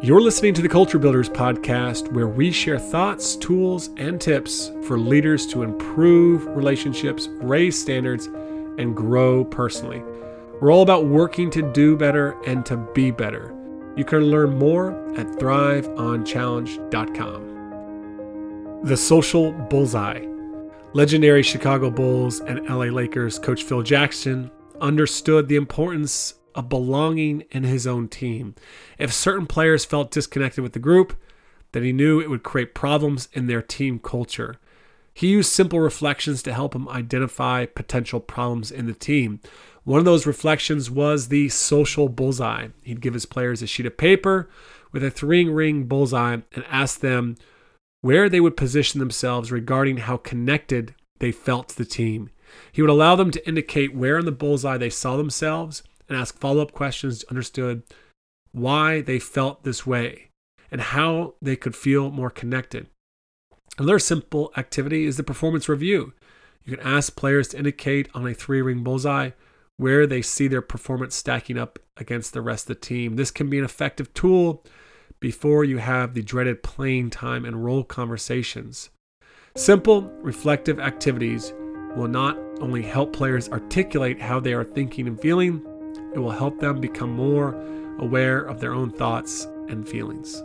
You're listening to the Culture Builders podcast, where we share thoughts, tools, and tips for leaders to improve relationships, raise standards, and grow personally. We're all about working to do better and to be better. You can learn more at thriveonchallenge.com. The Social Bullseye. Legendary Chicago Bulls and LA Lakers coach Phil Jackson understood the importance of belonging in his own team. If certain players felt disconnected with the group, then he knew it would create problems in their team culture. He used simple reflections to help him identify potential problems in the team. One of those reflections was the social bullseye. He'd give his players a sheet of paper with a three ring bullseye and ask them where they would position themselves regarding how connected they felt to the team. He would allow them to indicate where in the bullseye they saw themselves and ask follow up questions to understood why they felt this way and how they could feel more connected. Another simple activity is the performance review. You can ask players to indicate on a three ring bullseye where they see their performance stacking up against the rest of the team. This can be an effective tool before you have the dreaded playing time and role conversations. Simple, reflective activities will not only help players articulate how they are thinking and feeling, it will help them become more aware of their own thoughts and feelings.